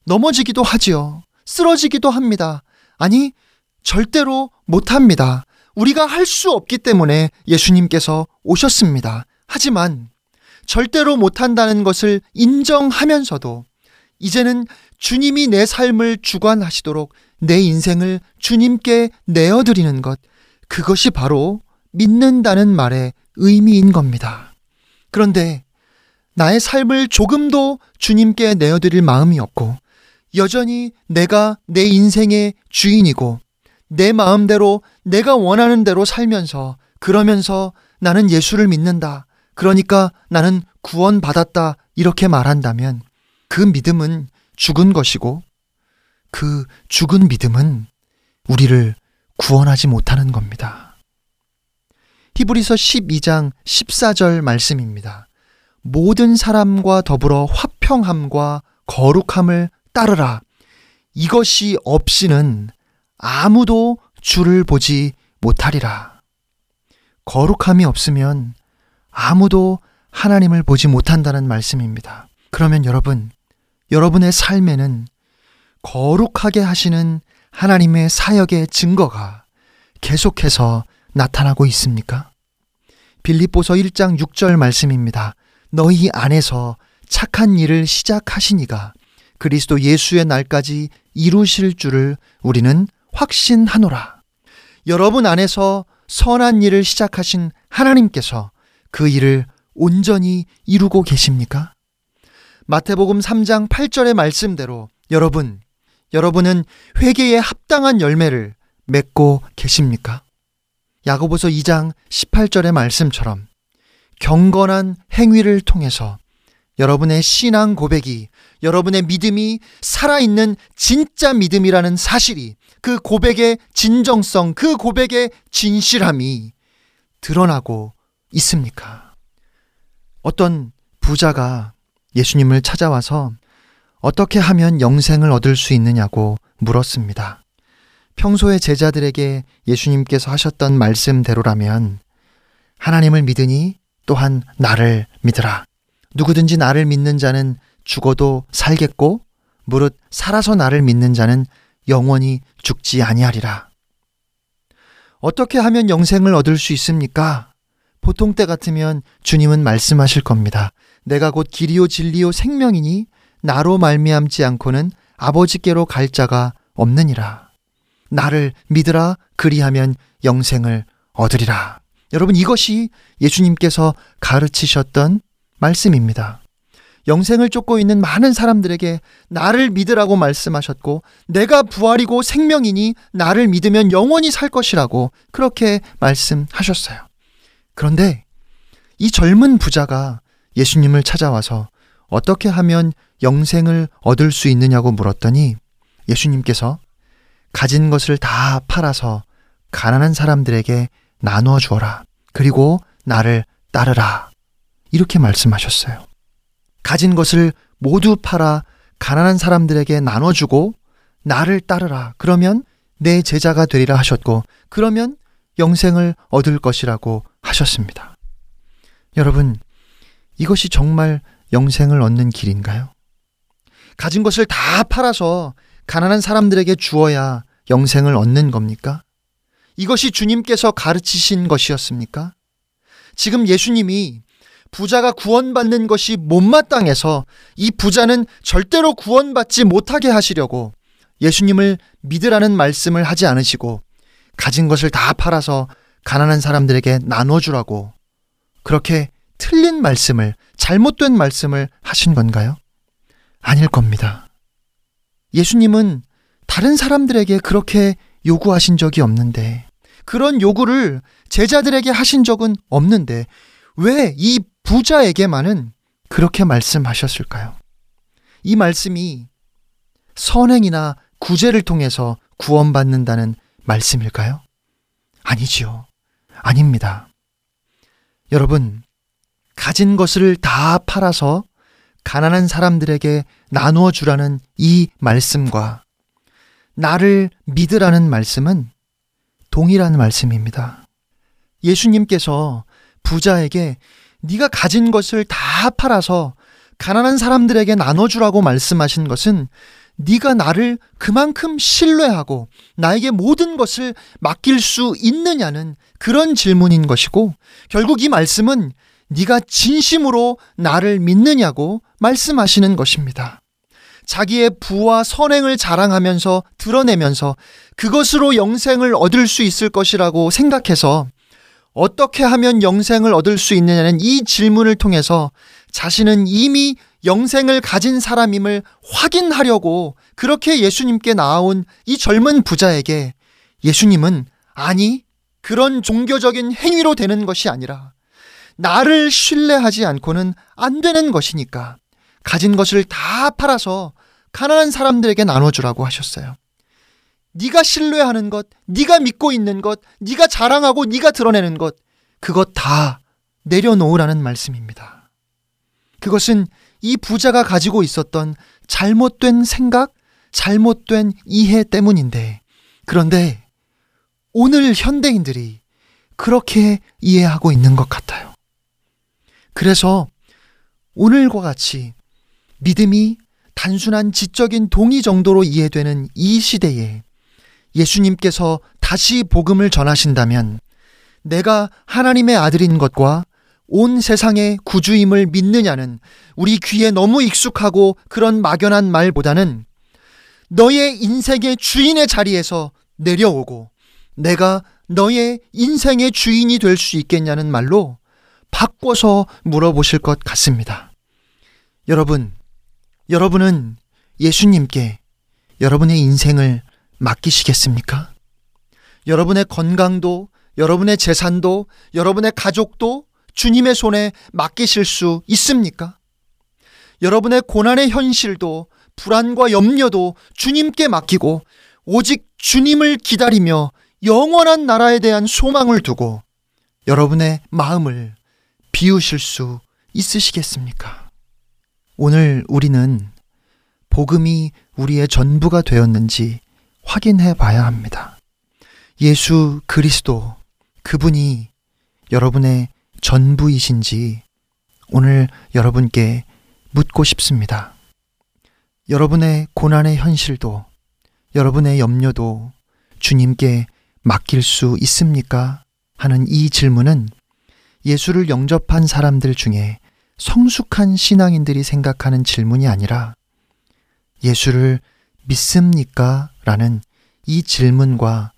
넘어지기도 하지요. 쓰러지기도 합니다. 아니, 절대로 못합니다. 우리가 할 수 없기 때문에 예수님께서 오셨습니다. 하지만 절대로 못한다는 것을 인정하면서도 이제는 주님이 내 삶을 주관하시도록 내 인생을 주님께 내어드리는 것, 그것이 바로 믿는다는 말의 의미인 겁니다. 그런데 나의 삶을 조금도 주님께 내어드릴 마음이 없고, 여전히 내가 내 인생의 주인이고, 내 마음대로 내가 원하는 대로 살면서, 그러면서 나는 예수를 믿는다. 그러니까 나는 구원받았다. 이렇게 말한다면, 그 믿음은 죽은 것이고, 그 죽은 믿음은 우리를 구원하지 못하는 겁니다. 히브리서 12장 14절 말씀입니다. 모든 사람과 더불어 화평함과 거룩함을 따르라. 이것이 없이는 아무도 주를 보지 못하리라. 거룩함이 없으면 아무도 하나님을 보지 못한다는 말씀입니다. 그러면 여러분, 여러분의 삶에는 거룩하게 하시는 하나님의 사역의 증거가 계속해서 나타나고 있습니까? 빌립보서 1장 6절 말씀입니다. 너희 안에서 착한 일을 시작하시니가 그리스도 예수의 날까지 이루실 줄을 우리는 확신하노라. 여러분 안에서 선한 일을 시작하신 하나님께서 그 일을 온전히 이루고 계십니까? 마태복음 3장 8절의 말씀대로 여러분, 여러분은 회개에 합당한 열매를 맺고 계십니까? 야고보서 2장 18절의 말씀처럼 경건한 행위를 통해서 여러분의 신앙 고백이 여러분의 믿음이 살아있는 진짜 믿음이라는 사실이 그 고백의 진정성, 그 고백의 진실함이 드러나고 있습니까? 어떤 부자가 예수님을 찾아와서 어떻게 하면 영생을 얻을 수 있느냐고 물었습니다. 평소에 제자들에게 예수님께서 하셨던 말씀대로라면 하나님을 믿으니 또한 나를 믿으라. 누구든지 나를 믿는 자는 죽어도 살겠고 무릇 살아서 나를 믿는 자는 영원히 죽지 아니하리라. 어떻게 하면 영생을 얻을 수 있습니까? 보통 때 같으면 주님은 말씀하실 겁니다. 내가 곧 길이요 진리요 생명이니 나로 말미암지 않고는 아버지께로 갈 자가 없느니라. 나를 믿으라 그리하면 영생을 얻으리라. 여러분 이것이 예수님께서 가르치셨던 말씀입니다. 영생을 쫓고 있는 많은 사람들에게 나를 믿으라고 말씀하셨고 내가 부활이고 생명이니 나를 믿으면 영원히 살 것이라고 그렇게 말씀하셨어요. 그런데 이 젊은 부자가 예수님을 찾아와서 어떻게 하면 영생을 얻을 수 있느냐고 물었더니 예수님께서 가진 것을 다 팔아서 가난한 사람들에게 나누어 주어라. 그리고 나를 따르라. 이렇게 말씀하셨어요. 가진 것을 모두 팔아 가난한 사람들에게 나눠주고 나를 따르라. 그러면 내 제자가 되리라 하셨고, 그러면 영생을 얻을 것이라고 하셨습니다. 여러분, 이것이 정말 영생을 얻는 길인가요? 가진 것을 다 팔아서 가난한 사람들에게 주어야 영생을 얻는 겁니까? 이것이 주님께서 가르치신 것이었습니까? 지금 예수님이 부자가 구원받는 것이 못마땅해서 이 부자는 절대로 구원받지 못하게 하시려고 예수님을 믿으라는 말씀을 하지 않으시고 가진 것을 다 팔아서 가난한 사람들에게 나눠주라고 그렇게 틀린 말씀을, 잘못된 말씀을 하신 건가요? 아닐 겁니다. 예수님은 다른 사람들에게 그렇게 요구하신 적이 없는데, 그런 요구를 제자들에게 하신 적은 없는데, 왜 이 부자에게만은 그렇게 말씀하셨을까요? 이 말씀이 선행이나 구제를 통해서 구원받는다는 말씀일까요? 아니지요. 아닙니다. 여러분, 가진 것을 다 팔아서 가난한 사람들에게 나누어 주라는 이 말씀과 나를 믿으라는 말씀은 동일한 말씀입니다. 예수님께서 부자에게 네가 가진 것을 다 팔아서 가난한 사람들에게 나눠주라고 말씀하신 것은 네가 나를 그만큼 신뢰하고 나에게 모든 것을 맡길 수 있느냐는 그런 질문인 것이고 결국 이 말씀은 네가 진심으로 나를 믿느냐고 말씀하시는 것입니다. 자기의 부와 선행을 자랑하면서 드러내면서 그것으로 영생을 얻을 수 있을 것이라고 생각해서 어떻게 하면 영생을 얻을 수 있느냐는 이 질문을 통해서 자신은 이미 영생을 가진 사람임을 확인하려고 그렇게 예수님께 나아온 이 젊은 부자에게 예수님은 아니, 그런 종교적인 행위로 되는 것이 아니라 나를 신뢰하지 않고는 안 되는 것이니까 가진 것을 다 팔아서 가난한 사람들에게 나눠주라고 하셨어요. 네가 신뢰하는 것, 네가 믿고 있는 것, 네가 자랑하고 네가 드러내는 것, 그것 다 내려놓으라는 말씀입니다. 그것은 이 부자가 가지고 있었던 잘못된 생각, 잘못된 이해 때문인데, 그런데 오늘 현대인들이 그렇게 이해하고 있는 것 같아요. 그래서 오늘과 같이 믿음이 단순한 지적인 동의 정도로 이해되는 이 시대에 예수님께서 다시 복음을 전하신다면 내가 하나님의 아들인 것과 온 세상의 구주임을 믿느냐는 우리 귀에 너무 익숙하고 그런 막연한 말보다는 너의 인생의 주인의 자리에서 내려오고 내가 너의 인생의 주인이 될 수 있겠냐는 말로 바꿔서 물어보실 것 같습니다. 여러분, 여러분은 예수님께 여러분의 인생을 맡기시겠습니까? 여러분의 건강도, 여러분의 재산도, 여러분의 가족도 주님의 손에 맡기실 수 있습니까? 여러분의 고난의 현실도, 불안과 염려도 주님께 맡기고, 오직 주님을 기다리며 영원한 나라에 대한 소망을 두고 여러분의 마음을 비우실 수 있으시겠습니까? 오늘 우리는 복음이 우리의 전부가 되었는지 확인해 봐야 합니다. 예수 그리스도, 그분이 여러분의 전부이신지 오늘 여러분께 묻고 싶습니다. 여러분의 고난의 현실도, 여러분의 염려도 주님께 맡길 수 있습니까? 하는 이 질문은 예수를 영접한 사람들 중에 성숙한 신앙인들이 생각하는 질문이 아니라 예수를 믿습니까? 라는 이 질문과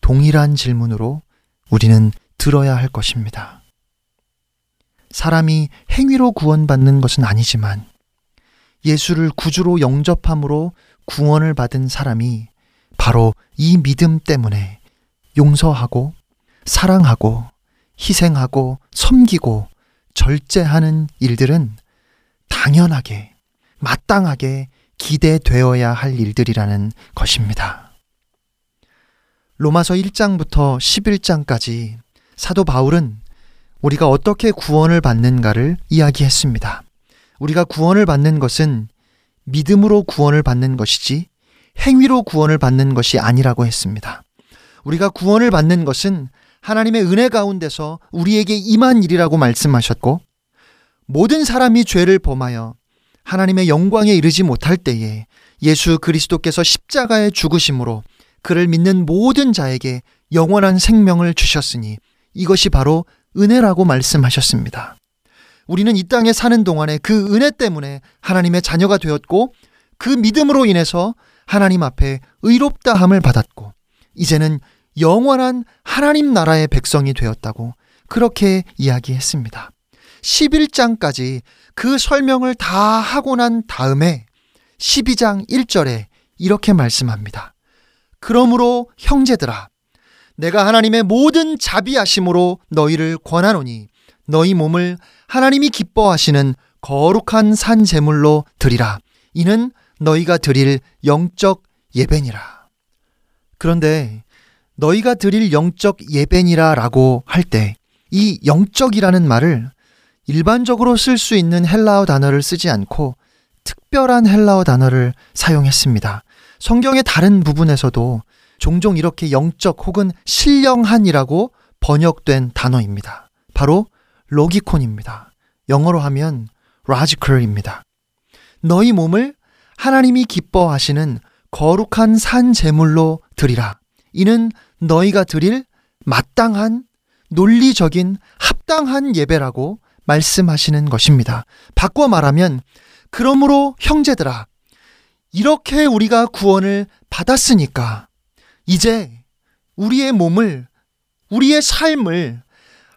동일한 질문으로 우리는 들어야 할 것입니다. 사람이 행위로 구원받는 것은 아니지만 예수를 구주로 영접함으로 구원을 받은 사람이 바로 이 믿음 때문에 용서하고 사랑하고 희생하고 섬기고 절제하는 일들은 당연하게 마땅하게 기대되어야 할 일들이라는 것입니다. 로마서 1장부터 11장까지 사도 바울은 우리가 어떻게 구원을 받는가를 이야기했습니다. 우리가 구원을 받는 것은 믿음으로 구원을 받는 것이지 행위로 구원을 받는 것이 아니라고 했습니다. 우리가 구원을 받는 것은 하나님의 은혜 가운데서 우리에게 임한 일이라고 말씀하셨고 모든 사람이 죄를 범하여 하나님의 영광에 이르지 못할 때에 예수 그리스도께서 십자가에 죽으심으로 그를 믿는 모든 자에게 영원한 생명을 주셨으니 이것이 바로 은혜라고 말씀하셨습니다. 우리는 이 땅에 사는 동안에 그 은혜 때문에 하나님의 자녀가 되었고 그 믿음으로 인해서 하나님 앞에 의롭다함을 받았고 이제는 영원한 하나님 나라의 백성이 되었다고 그렇게 이야기했습니다. 11장까지 그 설명을 다 하고 난 다음에 12장 1절에 이렇게 말씀합니다. 그러므로 형제들아 내가 하나님의 모든 자비하심으로 너희를 권하노니 너희 몸을 하나님이 기뻐하시는 거룩한 산 제물로 드리라. 이는 너희가 드릴 영적 예배니라. 그런데 너희가 드릴 영적 예배니라라고 할 때 이 영적이라는 말을 일반적으로 쓸 수 있는 헬라어 단어를 쓰지 않고 특별한 헬라어 단어를 사용했습니다. 성경의 다른 부분에서도 종종 이렇게 영적 혹은 신령한이라고 번역된 단어입니다. 바로 로기콘입니다. 영어로 하면 logical입니다. 너희 몸을 하나님이 기뻐하시는 거룩한 산 제물로 드리라. 이는 너희가 드릴 마땅한 논리적인 합당한 예배라고 말씀하시는 것입니다. 바꿔 말하면 그러므로 형제들아 이렇게 우리가 구원을 받았으니까 이제 우리의 몸을 우리의 삶을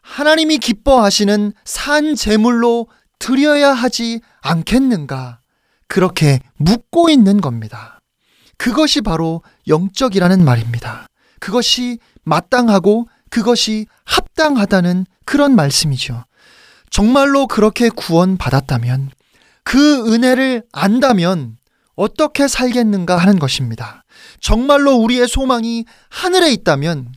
하나님이 기뻐하시는 산 제물로 드려야 하지 않겠는가 그렇게 묻고 있는 겁니다. 그것이 바로 영적이라는 말입니다. 그것이 마땅하고 그것이 합당하다는 그런 말씀이죠. 정말로 그렇게 구원받았다면 그 은혜를 안다면 어떻게 살겠는가 하는 것입니다. 정말로 우리의 소망이 하늘에 있다면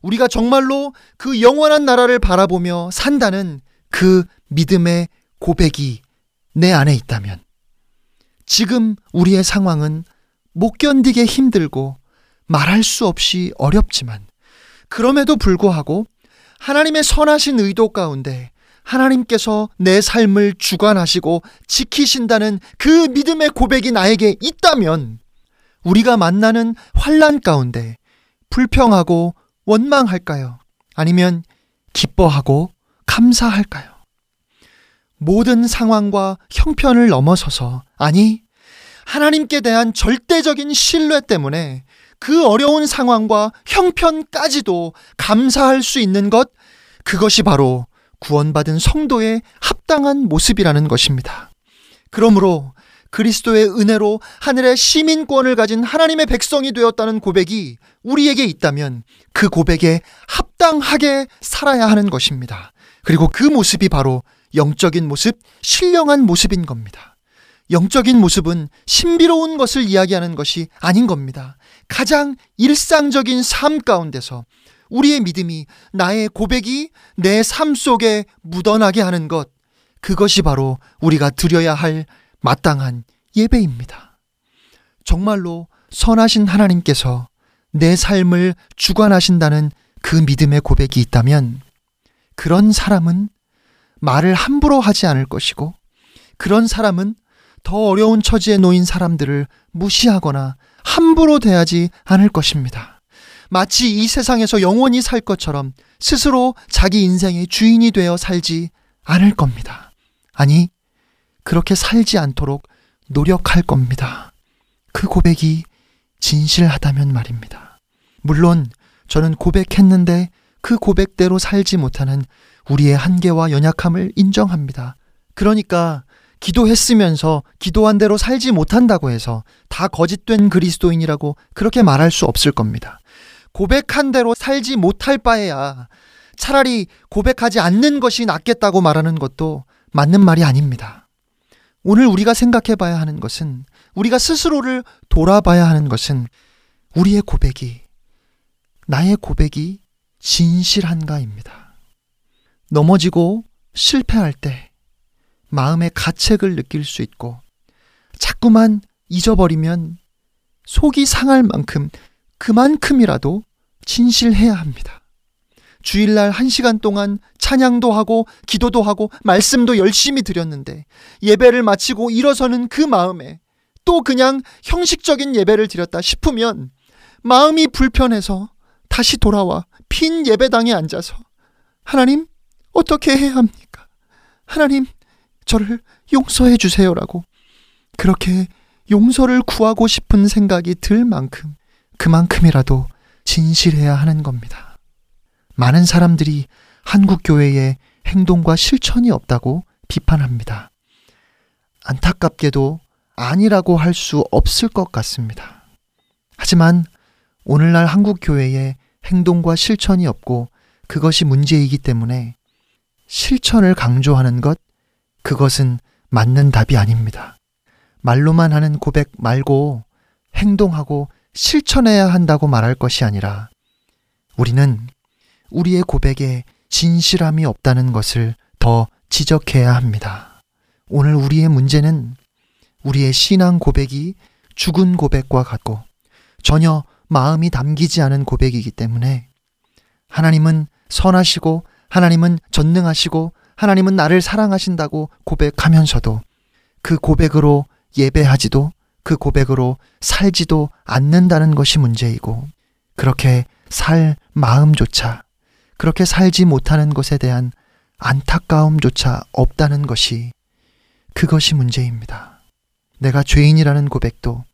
우리가 정말로 그 영원한 나라를 바라보며 산다는 그 믿음의 고백이 내 안에 있다면 지금 우리의 상황은 못 견디게 힘들고 말할 수 없이 어렵지만 그럼에도 불구하고 하나님의 선하신 의도 가운데 하나님께서 내 삶을 주관하시고 지키신다는 그 믿음의 고백이 나에게 있다면 우리가 만나는 환란 가운데 불평하고 원망할까요? 아니면 기뻐하고 감사할까요? 모든 상황과 형편을 넘어서서 아니 하나님께 대한 절대적인 신뢰 때문에 그 어려운 상황과 형편까지도 감사할 수 있는 것, 그것이 바로 구원받은 성도의 합당한 모습이라는 것입니다. 그러므로 그리스도의 은혜로 하늘의 시민권을 가진 하나님의 백성이 되었다는 고백이 우리에게 있다면 그 고백에 합당하게 살아야 하는 것입니다. 그리고 그 모습이 바로 영적인 모습, 신령한 모습인 겁니다. 영적인 모습은 신비로운 것을 이야기하는 것이 아닌 겁니다. 가장 일상적인 삶 가운데서 우리의 믿음이 나의 고백이 내 삶 속에 묻어나게 하는 것, 그것이 바로 우리가 드려야 할 마땅한 예배입니다. 정말로 선하신 하나님께서 내 삶을 주관하신다는 그 믿음의 고백이 있다면 그런 사람은 말을 함부로 하지 않을 것이고 그런 사람은 더 어려운 처지에 놓인 사람들을 무시하거나 함부로 대하지 않을 것입니다. 마치 이 세상에서 영원히 살 것처럼 스스로 자기 인생의 주인이 되어 살지 않을 겁니다. 아니, 그렇게 살지 않도록 노력할 겁니다. 그 고백이 진실하다면 말입니다. 물론 저는 고백했는데 그 고백대로 살지 못하는 우리의 한계와 연약함을 인정합니다. 그러니까 기도했으면서 기도한 대로 살지 못한다고 해서 다 거짓된 그리스도인이라고 그렇게 말할 수 없을 겁니다. 고백한 대로 살지 못할 바에야 차라리 고백하지 않는 것이 낫겠다고 말하는 것도 맞는 말이 아닙니다. 오늘 우리가 생각해 봐야 하는 것은 우리가 스스로를 돌아봐야 하는 것은 우리의 고백이 나의 고백이 진실한가입니다. 넘어지고 실패할 때 마음의 가책을 느낄 수 있고 자꾸만 잊어버리면 속이 상할 만큼 그만큼이라도 진실해야 합니다. 주일날 한 시간 동안 찬양도 하고 기도도 하고 말씀도 열심히 드렸는데 예배를 마치고 일어서는 그 마음에 또 그냥 형식적인 예배를 드렸다 싶으면 마음이 불편해서 다시 돌아와 빈 예배당에 앉아서 하나님 어떻게 해야 합니까? 하나님 저를 용서해 주세요라고 그렇게 용서를 구하고 싶은 생각이 들 만큼 그만큼이라도 진실해야 하는 겁니다. 많은 사람들이 한국 교회의 행동과 실천이 없다고 비판합니다. 안타깝게도 아니라고 할 수 없을 것 같습니다. 하지만 오늘날 한국 교회에 행동과 실천이 없고 그것이 문제이기 때문에 실천을 강조하는 것, 그것은 맞는 답이 아닙니다. 말로만 하는 고백 말고 행동하고 실천해야 한다고 말할 것이 아니라 우리는 우리의 고백에 진실함이 없다는 것을 더 지적해야 합니다. 오늘 우리의 문제는 우리의 신앙 고백이 죽은 고백과 같고 전혀 마음이 담기지 않은 고백이기 때문에 하나님은 선하시고 하나님은 전능하시고 하나님은 나를 사랑하신다고 고백하면서도 그 고백으로 예배하지도 그 고백으로 살지도 않는다는 것이 문제이고 그렇게 살 마음조차 그렇게 살지 못하는 것에 대한 안타까움조차 없다는 것이 그것이 문제입니다. 내가 죄인이라는 고백도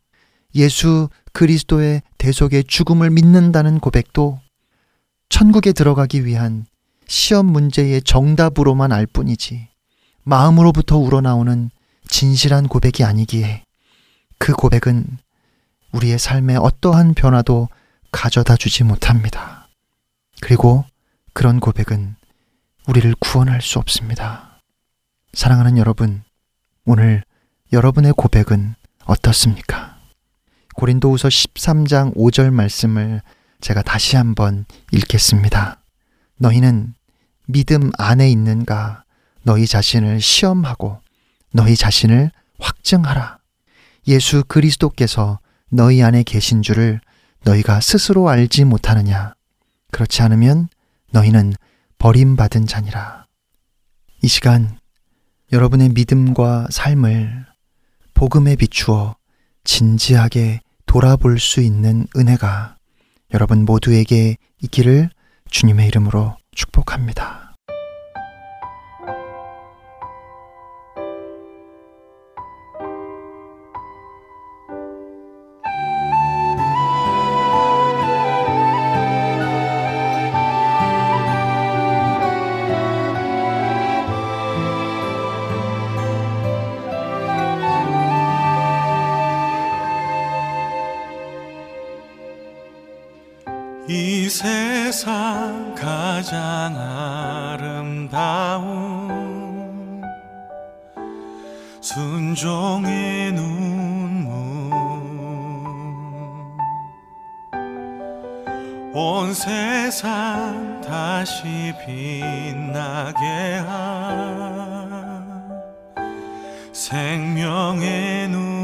예수 그리스도의 대속의 죽음을 믿는다는 고백도 천국에 들어가기 위한 시험 문제의 정답으로만 알 뿐이지 마음으로부터 우러나오는 진실한 고백이 아니기에 그 고백은 우리의 삶에 어떠한 변화도 가져다 주지 못합니다. 그리고 그런 고백은 우리를 구원할 수 없습니다. 사랑하는 여러분, 오늘 여러분의 고백은 어떻습니까? 고린도후서 13장 5절 말씀을 제가 다시 한번 읽겠습니다. 너희는 믿음 안에 있는가 너희 자신을 시험하고 너희 자신을 확증하라. 예수 그리스도께서 너희 안에 계신 줄을 너희가 스스로 알지 못하느냐. 그렇지 않으면 너희는 버림받은 자니라. 이 시간 여러분의 믿음과 삶을 복음에 비추어 진지하게 돌아볼 수 있는 은혜가 여러분 모두에게 있기를 주님의 이름으로 축복합니다. 세상 다시 빛나게 한 생명의 눈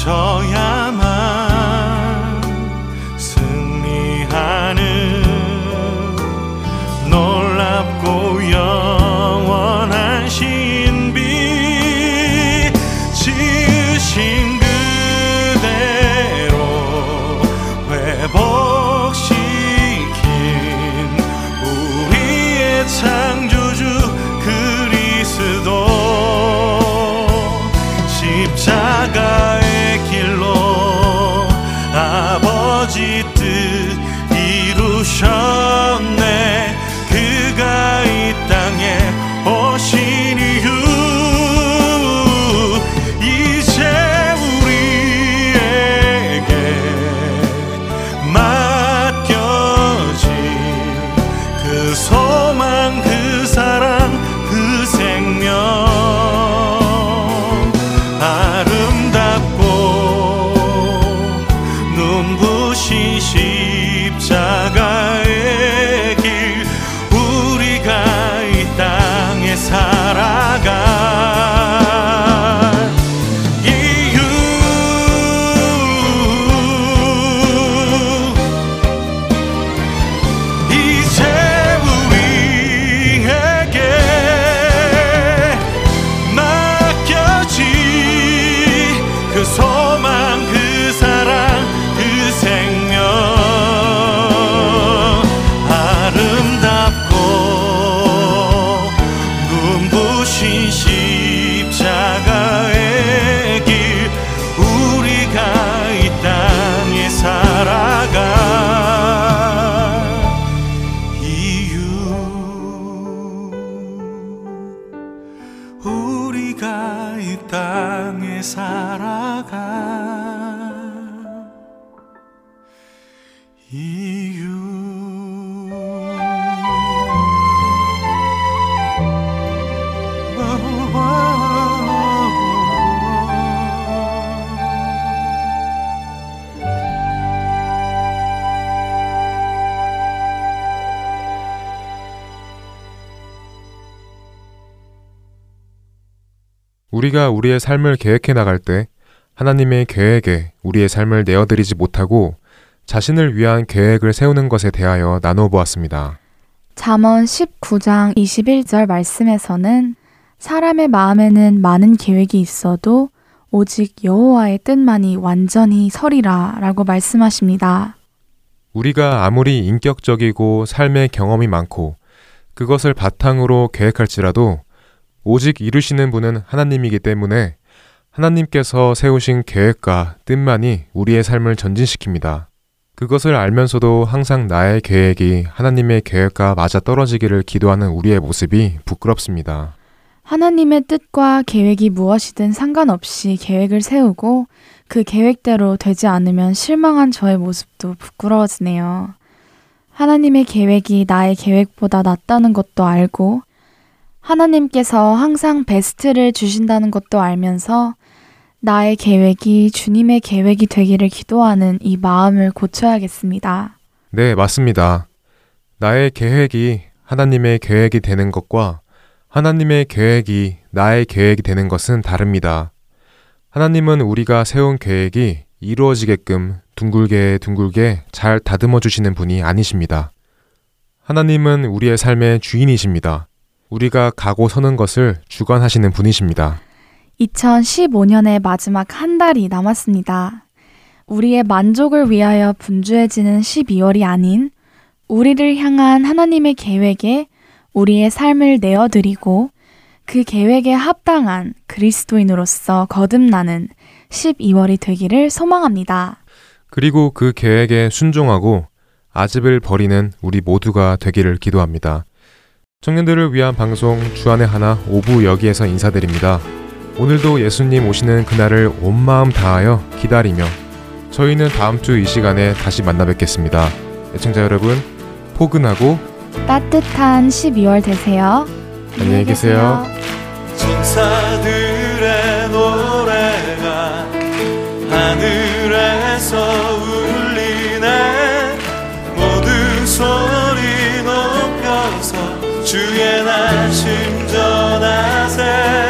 맞춰야만 우리가 우리의 삶을 계획해 나갈 때 하나님의 계획에 우리의 삶을 내어드리지 못하고 자신을 위한 계획을 세우는 것에 대하여 나눠 보았습니다. 잠언 19장 21절 말씀에서는 사람의 마음에는 많은 계획이 있어도 오직 여호와의 뜻만이 완전히 설이라라고 말씀하십니다. 우리가 아무리 인격적이고 삶의 경험이 많고 그것을 바탕으로 계획할지라도 오직 이루시는 분은 하나님이기 때문에 하나님께서 세우신 계획과 뜻만이 우리의 삶을 전진시킵니다. 그것을 알면서도 항상 나의 계획이 하나님의 계획과 맞아 떨어지기를 기도하는 우리의 모습이 부끄럽습니다. 하나님의 뜻과 계획이 무엇이든 상관없이 계획을 세우고 그 계획대로 되지 않으면 실망한 저의 모습도 부끄러워지네요. 하나님의 계획이 나의 계획보다 낫다는 것도 알고 하나님께서 항상 베스트를 주신다는 것도 알면서 나의 계획이 주님의 계획이 되기를 기도하는 이 마음을 고쳐야겠습니다. 네, 맞습니다. 나의 계획이 하나님의 계획이 되는 것과 하나님의 계획이 나의 계획이 되는 것은 다릅니다. 하나님은 우리가 세운 계획이 이루어지게끔 둥글게 둥글게 잘 다듬어 주시는 분이 아니십니다. 하나님은 우리의 삶의 주인이십니다. 우리가 가고 서는 것을 주관하시는 분이십니다. 2015년의 마지막 한 달이 남았습니다. 우리의 만족을 위하여 분주해지는 12월이 아닌 우리를 향한 하나님의 계획에 우리의 삶을 내어드리고 그 계획에 합당한 그리스도인으로서 거듭나는 12월이 되기를 소망합니다. 그리고 그 계획에 순종하고 아집을 버리는 우리 모두가 되기를 기도합니다. 청년들을 위한 방송 주안의 하나 오부 여기에서 인사드립니다. 오늘도 예수님 오시는 그날을 온 마음 다하여 기다리며 저희는 다음 주 이 시간에 다시 만나 뵙겠습니다. 애청자 여러분, 포근하고 따뜻한 12월 되세요. 안녕히 계세요. 천사들 나 심 전하세